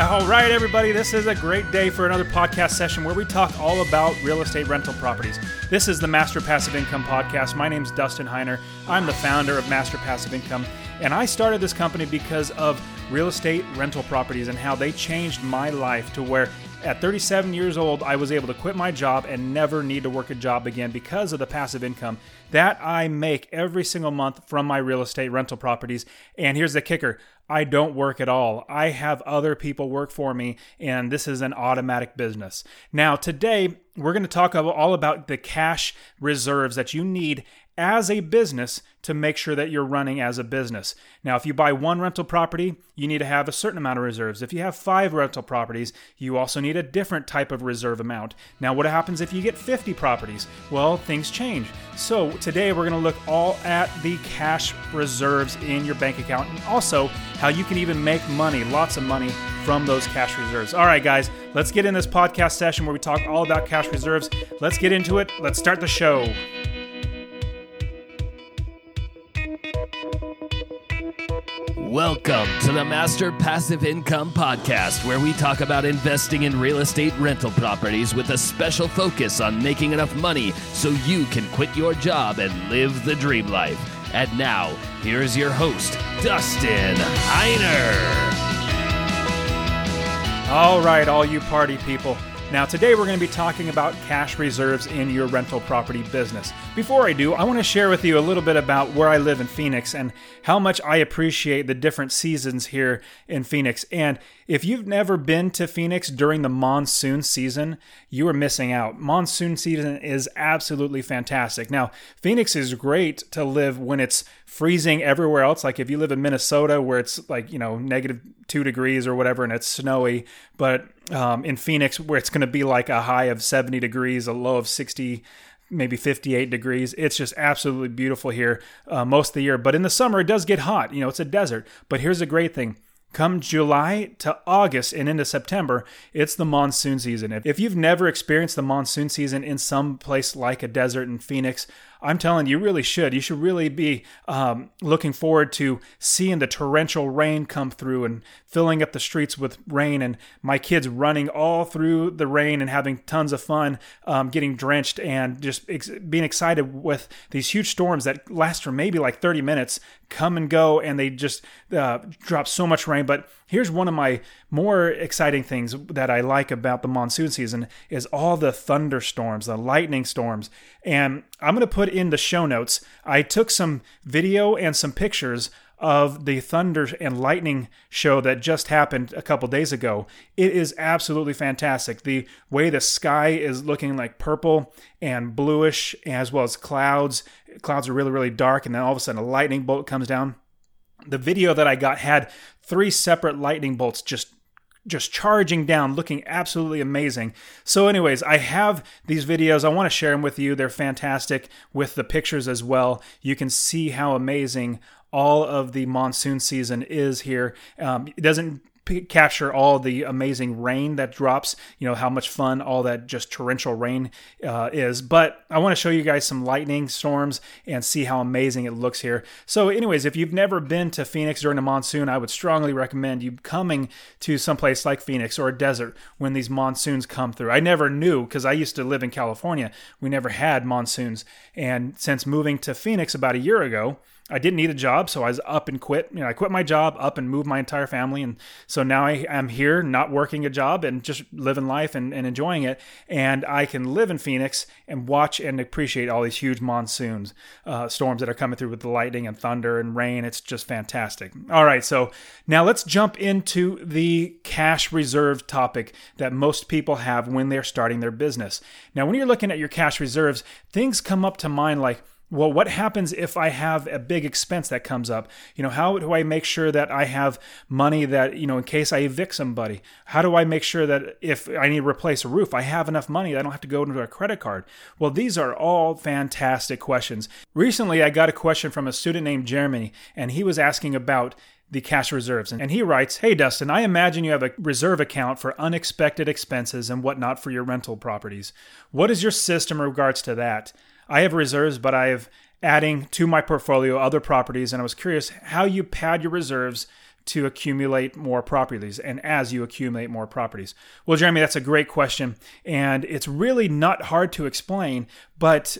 All right, everybody, this is a great day for another podcast session where we talk all about real estate rental properties. This is the Master Passive Income Podcast. My name's Dustin Heiner. I'm the founder of Master Passive Income, and I started this company because of real estate rental properties and how they changed my life to where at 37 years old, I was able to quit my job and never need to work a job again because of the passive income that I make every single month from my real estate rental properties. And here's the kicker I don't work at all. I have other people work for me, and this is an automatic business. Now, today, we're going to talk all about the cash reserves that you need as a business to make sure that you're running as a business. Now, if you buy one rental property, you need to have a certain amount of reserves. If you have five rental properties, you also need a different type of reserve amount. Now, what happens if you get 50 properties? Well, things change. So, today we're to look all at the cash reserves in your bank account and also how you can even make money, lots of money from those cash reserves. All right, guys, let's get in this podcast session where we talk all about cash reserves. Let's get into it. Let's start the show. Welcome to the Master Passive Income Podcast, where we talk about investing in real estate rental properties with a special focus on making enough money so you can quit your job and live the dream life. And now, here's your host, Dustin Heiner. All right, all you party people. Now, today we're going to be talking about cash reserves in your rental property business. Before I do, I want to share with you a little bit about where I live in Phoenix and how much I appreciate the different seasons here in Phoenix. And if you've never been to Phoenix during the monsoon season, you are missing out. Monsoon season is absolutely fantastic. Now, Phoenix is great to live when it's freezing everywhere else. Like if you live in Minnesota where it's like, you know, negative two degrees or whatever and it's snowy, but um, in Phoenix where it's going to be like a high of 70 degrees, a low of 60 maybe 58 degrees. It's just absolutely beautiful here uh, most of the year. But in the summer, it does get hot. You know, it's a desert. But here's the great thing Come July to August and into September, it's the monsoon season. If you've never experienced the monsoon season in some place like a desert in Phoenix, I'm telling you, you really should. You should really be um, looking forward to seeing the torrential rain come through and filling up the streets with rain, and my kids running all through the rain and having tons of fun, um, getting drenched, and just ex- being excited with these huge storms that last for maybe like 30 minutes, come and go, and they just uh, drop so much rain. But here's one of my more exciting things that I like about the monsoon season is all the thunderstorms, the lightning storms. And I'm going to put in the show notes. I took some video and some pictures of the thunder and lightning show that just happened a couple days ago. It is absolutely fantastic. The way the sky is looking like purple and bluish, as well as clouds. Clouds are really, really dark, and then all of a sudden a lightning bolt comes down. The video that I got had three separate lightning bolts just just charging down, looking absolutely amazing. So, anyways, I have these videos. I want to share them with you. They're fantastic with the pictures as well. You can see how amazing all of the monsoon season is here. Um, it doesn't capture all the amazing rain that drops, you know, how much fun all that just torrential rain uh, is. But I want to show you guys some lightning storms and see how amazing it looks here. So, anyways, if you've never been to Phoenix during a monsoon, I would strongly recommend you coming to someplace like Phoenix or a desert when these monsoons come through. I never knew because I used to live in California. We never had monsoons. And since moving to Phoenix about a year ago, I didn't need a job, so I was up and quit. You know, I quit my job, up and moved my entire family, and so now I am here, not working a job and just living life and, and enjoying it. And I can live in Phoenix and watch and appreciate all these huge monsoons, uh, storms that are coming through with the lightning and thunder and rain. It's just fantastic. All right, so now let's jump into the cash reserve topic that most people have when they're starting their business. Now, when you're looking at your cash reserves, things come up to mind like well, what happens if I have a big expense that comes up? You know, how do I make sure that I have money that, you know, in case I evict somebody? How do I make sure that if I need to replace a roof, I have enough money that I don't have to go into a credit card? Well, these are all fantastic questions. Recently, I got a question from a student named Jeremy, and he was asking about the cash reserves. And he writes Hey, Dustin, I imagine you have a reserve account for unexpected expenses and whatnot for your rental properties. What is your system in regards to that? I have reserves, but I have adding to my portfolio other properties, and I was curious how you pad your reserves to accumulate more properties and as you accumulate more properties? Well, Jeremy, that's a great question. And it's really not hard to explain, but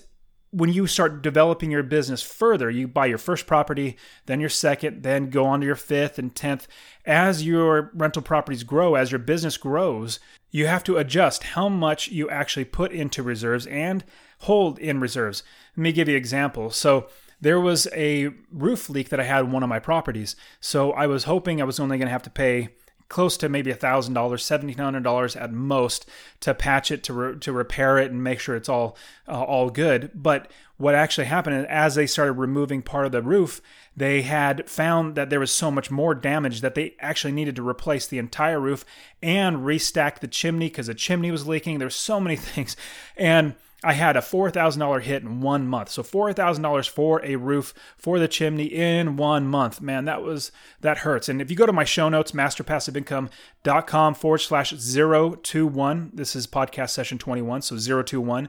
when you start developing your business further, you buy your first property, then your second, then go on to your fifth and tenth. As your rental properties grow, as your business grows, you have to adjust how much you actually put into reserves and hold in reserves. Let me give you an example. So, there was a roof leak that I had one of my properties. So, I was hoping I was only going to have to pay close to maybe $1,000, $1,700 at most to patch it, to, re- to repair it, and make sure it's all, uh, all good. But what actually happened is as they started removing part of the roof, they had found that there was so much more damage that they actually needed to replace the entire roof and restack the chimney because the chimney was leaking. There's so many things. And I had a $4,000 hit in one month. So $4,000 for a roof for the chimney in one month. Man, that was, that hurts. And if you go to my show notes, masterpassiveincome.com forward slash 021, this is podcast session 21, so 021,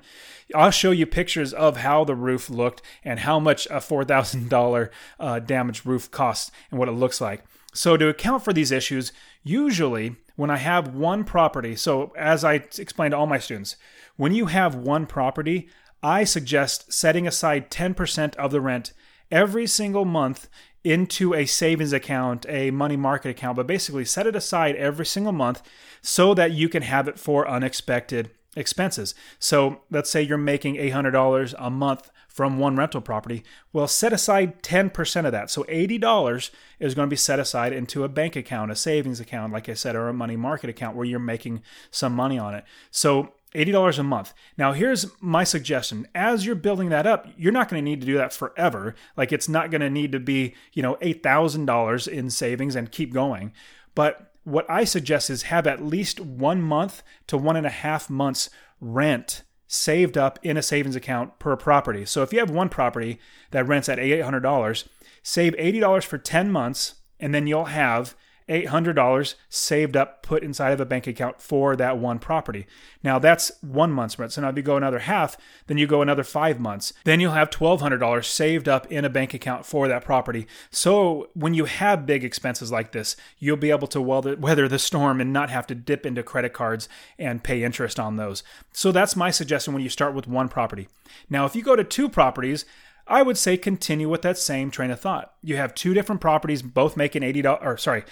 I'll show you pictures of how the roof looked and how much a $4,000 uh, damaged roof costs and what it looks like. So to account for these issues, usually when I have one property, so as I explained to all my students, when you have one property, I suggest setting aside 10% of the rent every single month into a savings account, a money market account, but basically set it aside every single month so that you can have it for unexpected expenses. So let's say you're making $800 a month from one rental property. Well, set aside 10% of that. So $80 is going to be set aside into a bank account, a savings account, like I said, or a money market account where you're making some money on it. So $80 a month. Now, here's my suggestion. As you're building that up, you're not going to need to do that forever. Like, it's not going to need to be, you know, $8,000 in savings and keep going. But what I suggest is have at least one month to one and a half months rent saved up in a savings account per property. So if you have one property that rents at $800, save $80 for 10 months, and then you'll have $800 saved up, put inside of a bank account for that one property. Now that's one month's rent. So now if you go another half, then you go another five months. Then you'll have $1,200 saved up in a bank account for that property. So when you have big expenses like this, you'll be able to weather the storm and not have to dip into credit cards and pay interest on those. So that's my suggestion when you start with one property. Now, if you go to two properties, I would say continue with that same train of thought. You have two different properties, both making eighty dollars, or sorry,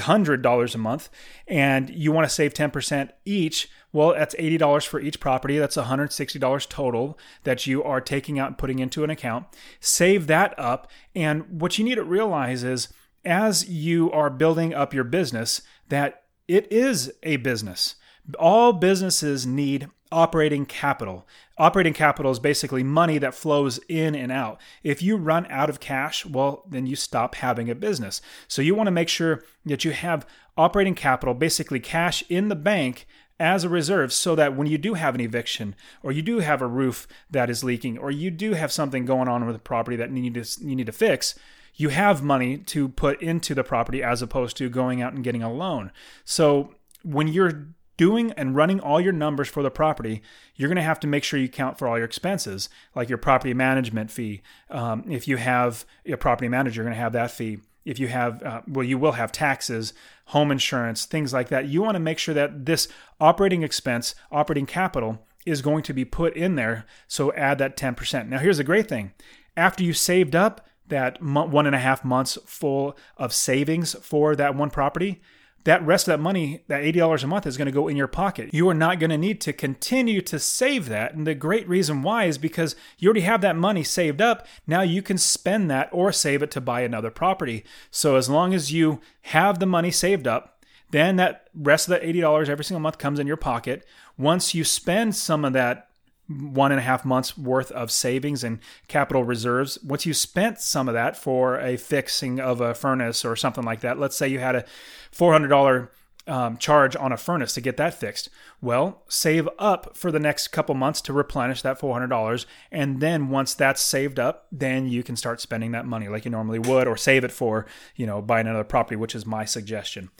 hundred dollars a month, and you want to save ten percent each. Well, that's eighty dollars for each property. That's one hundred sixty dollars total that you are taking out and putting into an account. Save that up, and what you need to realize is as you are building up your business, that it is a business. All businesses need operating capital. Operating capital is basically money that flows in and out. If you run out of cash, well, then you stop having a business. So you want to make sure that you have operating capital, basically cash in the bank as a reserve so that when you do have an eviction or you do have a roof that is leaking or you do have something going on with the property that you need to, you need to fix, you have money to put into the property as opposed to going out and getting a loan. So when you're doing and running all your numbers for the property, you're going to have to make sure you count for all your expenses, like your property management fee. Um, if you have a property manager, you're going to have that fee. If you have, uh, well, you will have taxes, home insurance, things like that. You want to make sure that this operating expense, operating capital, is going to be put in there. So add that 10%. Now, here's the great thing after you saved up that one and a half months full of savings for that one property, that rest of that money, that $80 a month, is going to go in your pocket. You are not going to need to continue to save that. And the great reason why is because you already have that money saved up. Now you can spend that or save it to buy another property. So as long as you have the money saved up, then that rest of that $80 every single month comes in your pocket. Once you spend some of that one and a half months worth of savings and capital reserves. Once you spent some of that for a fixing of a furnace or something like that, let's say you had a $400 um, charge on a furnace to get that fixed. Well, save up for the next couple months to replenish that $400. And then once that's saved up, then you can start spending that money like you normally would or save it for, you know, buying another property, which is my suggestion.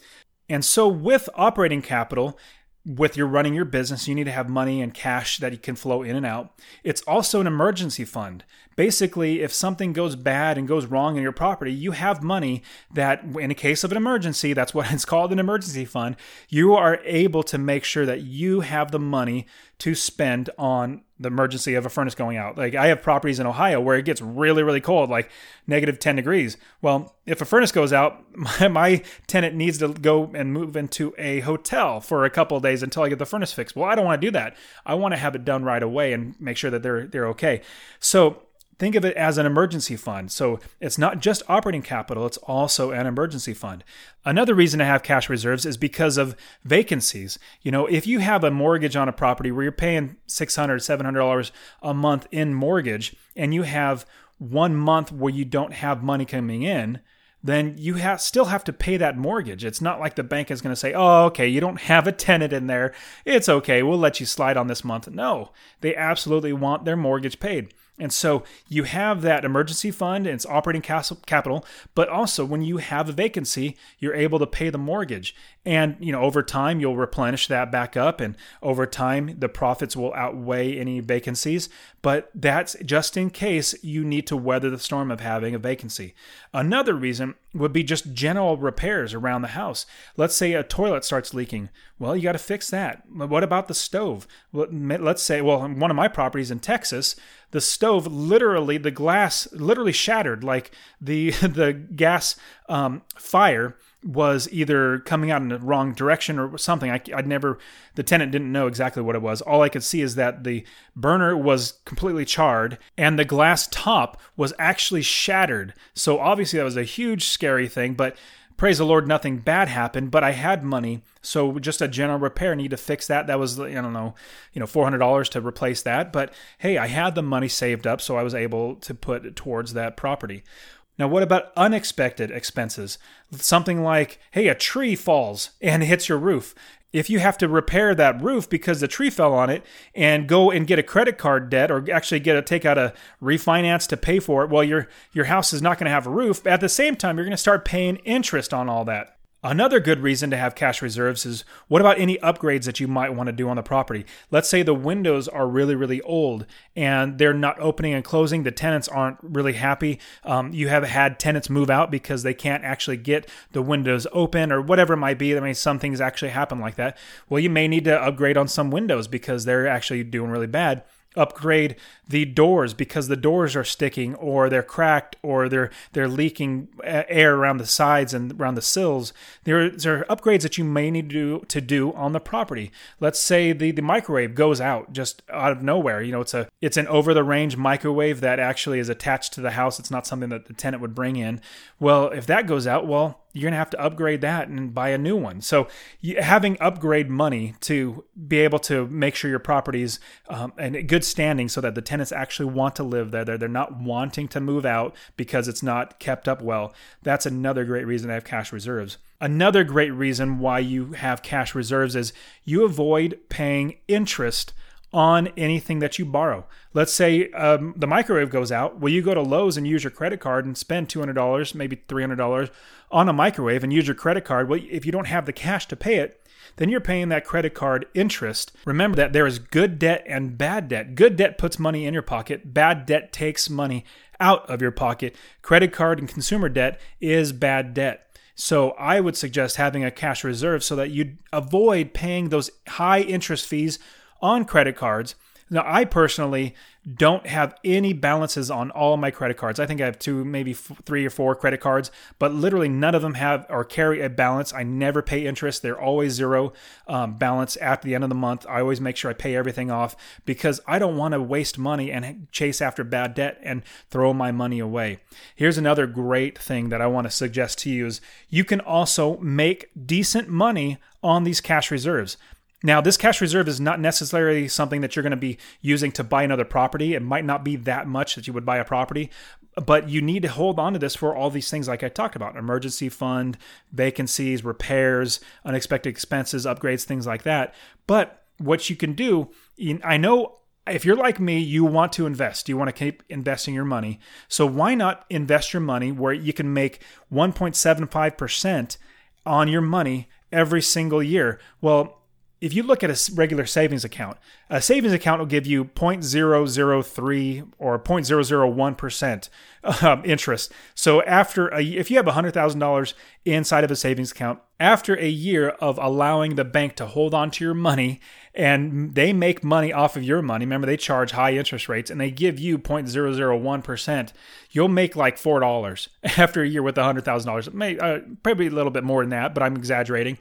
And so with operating capital, with your running your business, you need to have money and cash that you can flow in and out. It's also an emergency fund. Basically, if something goes bad and goes wrong in your property, you have money that, in a case of an emergency, that's what it's called an emergency fund, you are able to make sure that you have the money to spend on the emergency of a furnace going out. Like I have properties in Ohio where it gets really, really cold, like negative 10 degrees. Well, if a furnace goes out, my, my tenant needs to go and move into a hotel for a couple days until I get the furnace fixed. Well, I don't want to do that. I want to have it done right away and make sure that they're they're okay. So think of it as an emergency fund. So it's not just operating capital, it's also an emergency fund. Another reason to have cash reserves is because of vacancies. You know, if you have a mortgage on a property where you're paying $600, $700 a month in mortgage and you have one month where you don't have money coming in, then you have, still have to pay that mortgage. It's not like the bank is going to say, oh, okay, you don't have a tenant in there. It's okay. We'll let you slide on this month. No, they absolutely want their mortgage paid. And so you have that emergency fund and it's operating capital, but also when you have a vacancy, you're able to pay the mortgage. And you know, over time you'll replenish that back up and over time the profits will outweigh any vacancies, but that's just in case you need to weather the storm of having a vacancy. Another reason would be just general repairs around the house. Let's say a toilet starts leaking. Well, you got to fix that. What about the stove? Let's say, well, one of my properties in Texas, the stove literally, the glass literally shattered. Like the the gas um, fire was either coming out in the wrong direction or something. I, would never, the tenant didn't know exactly what it was. All I could see is that the burner was completely charred and the glass top was actually shattered. So obviously that was a huge, scary thing, but praise the Lord, nothing bad happened, but I had money. So just a general repair, need to fix that. That was, I don't know, you know, $400 to replace that. But hey, I had the money saved up, so I was able to put towards that property. Now, what about unexpected expenses? Something like, hey, a tree falls and hits your roof. If you have to repair that roof because the tree fell on it and go and get a credit card debt or actually get a take out a refinance to pay for it well your your house is not going to have a roof. At the same time you're going to start paying interest on all that Another good reason to have cash reserves is what about any upgrades that you might want to do on the property? Let's say the windows are really, really old and they're not opening and closing. The tenants aren't really happy. Um, you have had tenants move out because they can't actually get the windows open or whatever it might be. I mean, some things actually happen like that. Well, you may need to upgrade on some windows because they're actually doing really bad upgrade the doors because the doors are sticking or they're cracked or they're they're leaking uh, air around the sides and around the sills. There, there are upgrades that you may need to do, to do on the property. Let's say the, the microwave goes out just out of nowhere. You know, it's a it's an over the range microwave that actually is attached to the house. It's not something that the tenant would bring in. Well, if that goes out, well, you're going to have to upgrade that and buy a new one. So having upgrade money to be able to make sure your property's um, in good standing so that the tenants actually want to live there. They're, they're not wanting to move out because it's not kept up well. That's another great reason to have cash reserves. Another great reason why you have cash reserves is you avoid paying interest on anything that you borrow. Let's say um, the microwave goes out. Well, you go to Lowe's and use your credit card and spend $200, maybe $300 on a microwave and use your credit card. Well, if you don't have the cash to pay it, then you're paying that credit card interest. Remember that there is good debt and bad debt. Good debt puts money in your pocket, bad debt takes money out of your pocket. Credit card and consumer debt is bad debt. So I would suggest having a cash reserve so that you avoid paying those high interest fees on credit cards. Now, I personally don't have any balances on all my credit cards. I think I have two, maybe f- three or four credit cards, but literally none of them have or carry a balance. I never pay interest. They're always zero um, balance at the end of the month. I always make sure I pay everything off because I don't want to waste money and chase after bad debt and throw my money away. Here's another great thing that I want to suggest to you is you can also make decent money on these cash reserves. Now, this cash reserve is not necessarily something that you're going to be using to buy another property. It might not be that much that you would buy a property, but you need to hold on to this for all these things like I talked about emergency fund, vacancies, repairs, unexpected expenses, upgrades, things like that. But what you can do, I know if you're like me, you want to invest. You want to keep investing your money. So why not invest your money where you can make 1.75% on your money every single year? Well, if you look at a regular savings account, a savings account will give you 0.003 or 0.001% um, interest. So after a, if you have $100,000 inside of a savings account, after a year of allowing the bank to hold on to your money and they make money off of your money, remember they charge high interest rates and they give you 0.001%, you'll make like $4 after a year with $100,000. Uh, probably a little bit more than that, but I'm exaggerating.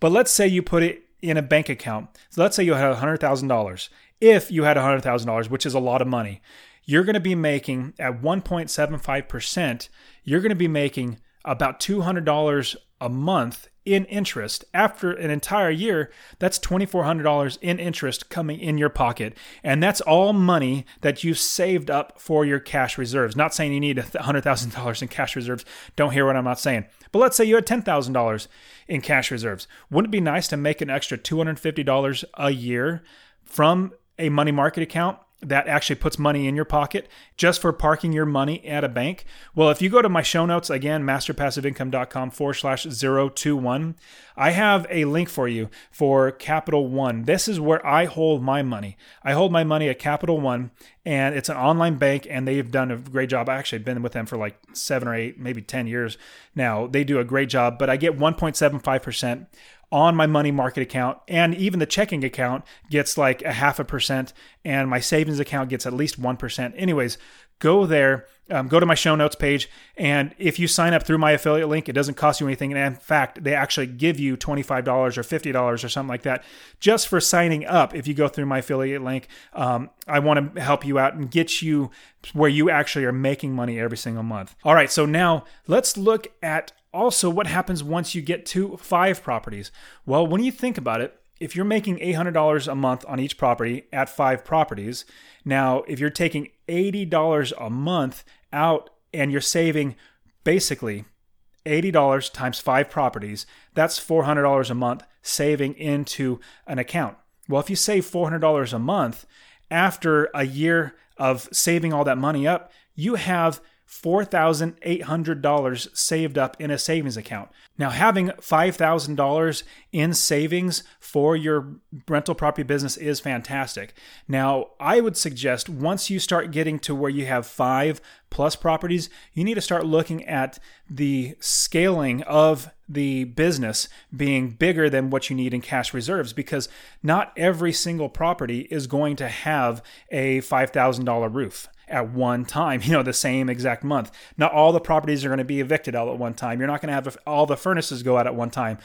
But let's say you put it in a bank account. So let's say you had $100,000. If you had $100,000, which is a lot of money, you're going to be making at 1.75%, you're going to be making about $200 a month in interest. After an entire year that's $2400 in interest coming in your pocket. And that's all money that you've saved up for your cash reserves. Not saying you need $100000 in cash reserves. Don't hear what i'm not saying but let's say you had $10000 in cash reserves. Wouldn't it be nice to make an extra $250 a year from a money market account that actually puts money in your pocket just for parking your money at a bank? Well, if you go to my show notes, again, masterpassiveincome.com forward slash 021, I have a link for you for Capital One. This is where I hold my money. I hold my money at Capital One, and it's an online bank, and they've done a great job. I actually been with them for like seven or eight, maybe 10 years now. They do a great job, but I get 1.75% on my money market account and even the checking account gets like a half a percent and my savings account gets at least 1% anyways go there um, go to my show notes page and if you sign up through my affiliate link it doesn't cost you anything. And in fact they actually give you $25 or $50 or something like that just for signing up if you go through my affiliate link. Um, i want to help you out and get you where you actually are making money every single month. All right so now let's look at also, what happens once you get to five properties? Well, when you think about it, if you're making $800 a month on each property at five properties, now if you're taking $80 a month out and you're saving basically $80 times five properties, that's $400 a month saving into an account. Well, if you save $400 a month, after a year of saving all that money up, you have $4,800 saved up in a savings account. Now, having $5,000 in savings for your rental property business is fantastic. Now, I would suggest once you start getting to where you have five plus properties, you need to start looking at the scaling of the business being bigger than what you need in cash reserves because not every single property is going to have a $5,000 roof at one time, you know, the same exact month. Not all the properties are going to be evicted all at one time. You're not going to have all the furnaces go out at one time.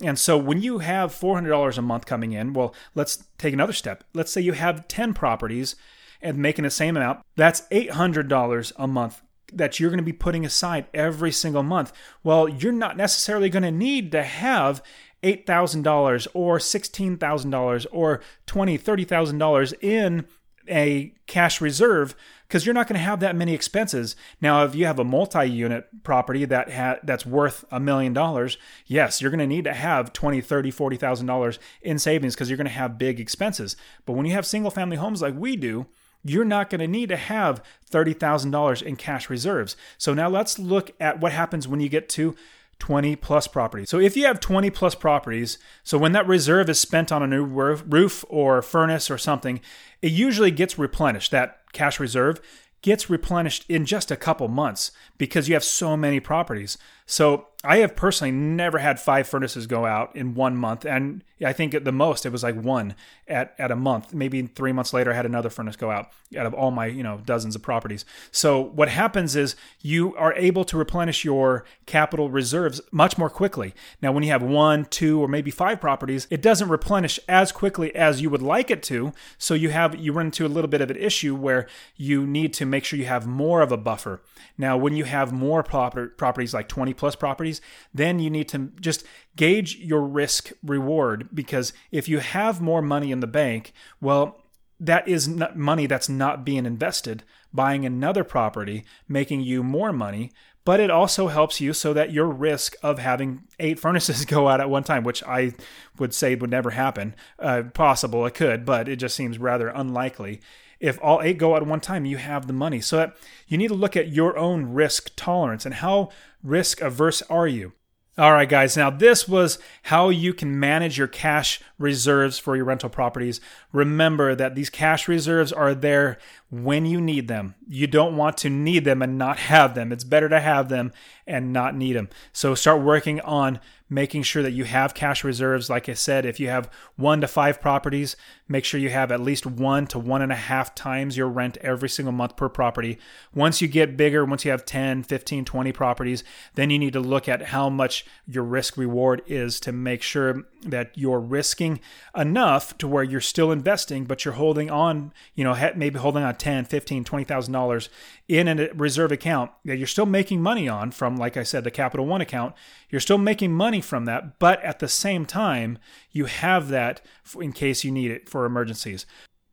And so when you have $400 a month coming in, well, let's take another step. Let's say you have 10 properties and making the same amount. That's $800 a month that you're going to be putting aside every single month. Well, you're not necessarily going to need to have $8,000 or $16,000 or $20,000, $30,000 in a cash reserve because you're not going to have that many expenses. Now, if you have a multi-unit property that ha- that's worth a million dollars, yes, you're going to need to have 20, 30, 40,000 dollars in savings because you're going to have big expenses. But when you have single family homes like we do, you're not going to need to have $30,000 in cash reserves. So now let's look at what happens when you get to 20 plus properties. So if you have 20 plus properties, so when that reserve is spent on a new roof or furnace or something, it usually gets replenished. That cash reserve gets replenished in just a couple months because you have so many properties. So I have personally never had five furnaces go out in one month, and I think at the most it was like one at, at a month. Maybe three months later, I had another furnace go out out of all my you know dozens of properties. So what happens is you are able to replenish your capital reserves much more quickly. Now, when you have one, two, or maybe five properties, it doesn't replenish as quickly as you would like it to. So you have you run into a little bit of an issue where you need to make sure you have more of a buffer. Now, when you have more proper, properties like 20 plus properties, then you need to just gauge your risk reward because if you have more money in the bank, well, that is money that's not being invested buying another property making you more money but it also helps you so that your risk of having eight furnaces go out at one time which i would say would never happen uh, possible it could but it just seems rather unlikely if all eight go at one time, you have the money. So that you need to look at your own risk tolerance and how risk averse are you. All right, guys. Now, this was how you can manage your cash reserves for your rental properties. Remember that these cash reserves are there when you need them. You don't want to need them and not have them. It's better to have them and not need them. So, start working on making sure that you have cash reserves. Like I said, if you have one to five properties, make sure you have at least one to one and a half times your rent every single month per property. Once you get bigger, once you have 10, 15, 20 properties, then you need to look at how much your risk reward is to make sure that you're risking enough to where you're still investing, but you're holding on, you know, maybe holding on 10, 15, $20,000 in a reserve account that you're still making money on from, like I said, the Capital One account. You're still making money from that, but at the same time, you have that in case you need it for emergencies.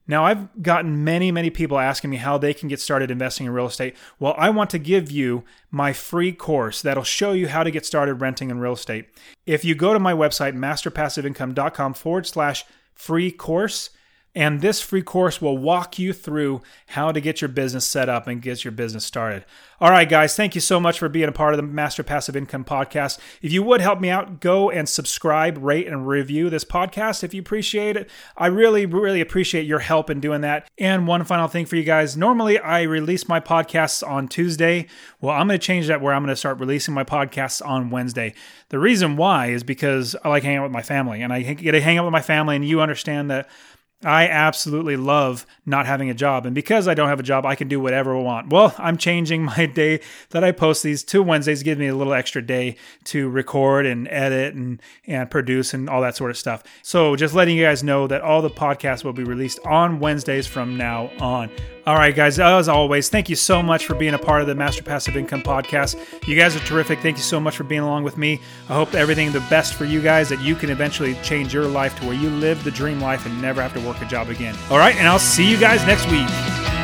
Now, I've gotten many, many people asking me how they can get started investing in real estate. Well, I want to give you my free course that'll show you how to get started renting in real estate. If you go to my website, masterpassiveincome.com forward slash free course, and this free course will walk you through how to get your business set up and get your business started. All right, guys, thank you so much for being a part of the Master Passive Income podcast. If you would help me out, go and subscribe, rate, and review this podcast if you appreciate it. I really, really appreciate your help in doing that. And one final thing for you guys normally I release my podcasts on Tuesday. Well, I'm going to change that where I'm going to start releasing my podcasts on Wednesday. The reason why is because I like hanging out with my family and I get to hang out with my family, and you understand that I absolutely love not having a job. And because I don't have a job, I can do whatever I want. Well, I'm changing my day that I post these to Wednesdays, give me a little extra day to record and edit and, and produce and all that sort of stuff. So just letting you guys know that all the podcasts will be released on Wednesdays from now on. All right, guys, as always, thank you so much for being a part of the Master Passive Income podcast. You guys are terrific. Thank you so much for being along with me. I hope everything the best for you guys, that you can eventually change your life to where you live the dream life and never have to work a job again. All right, and I'll see you guys next week.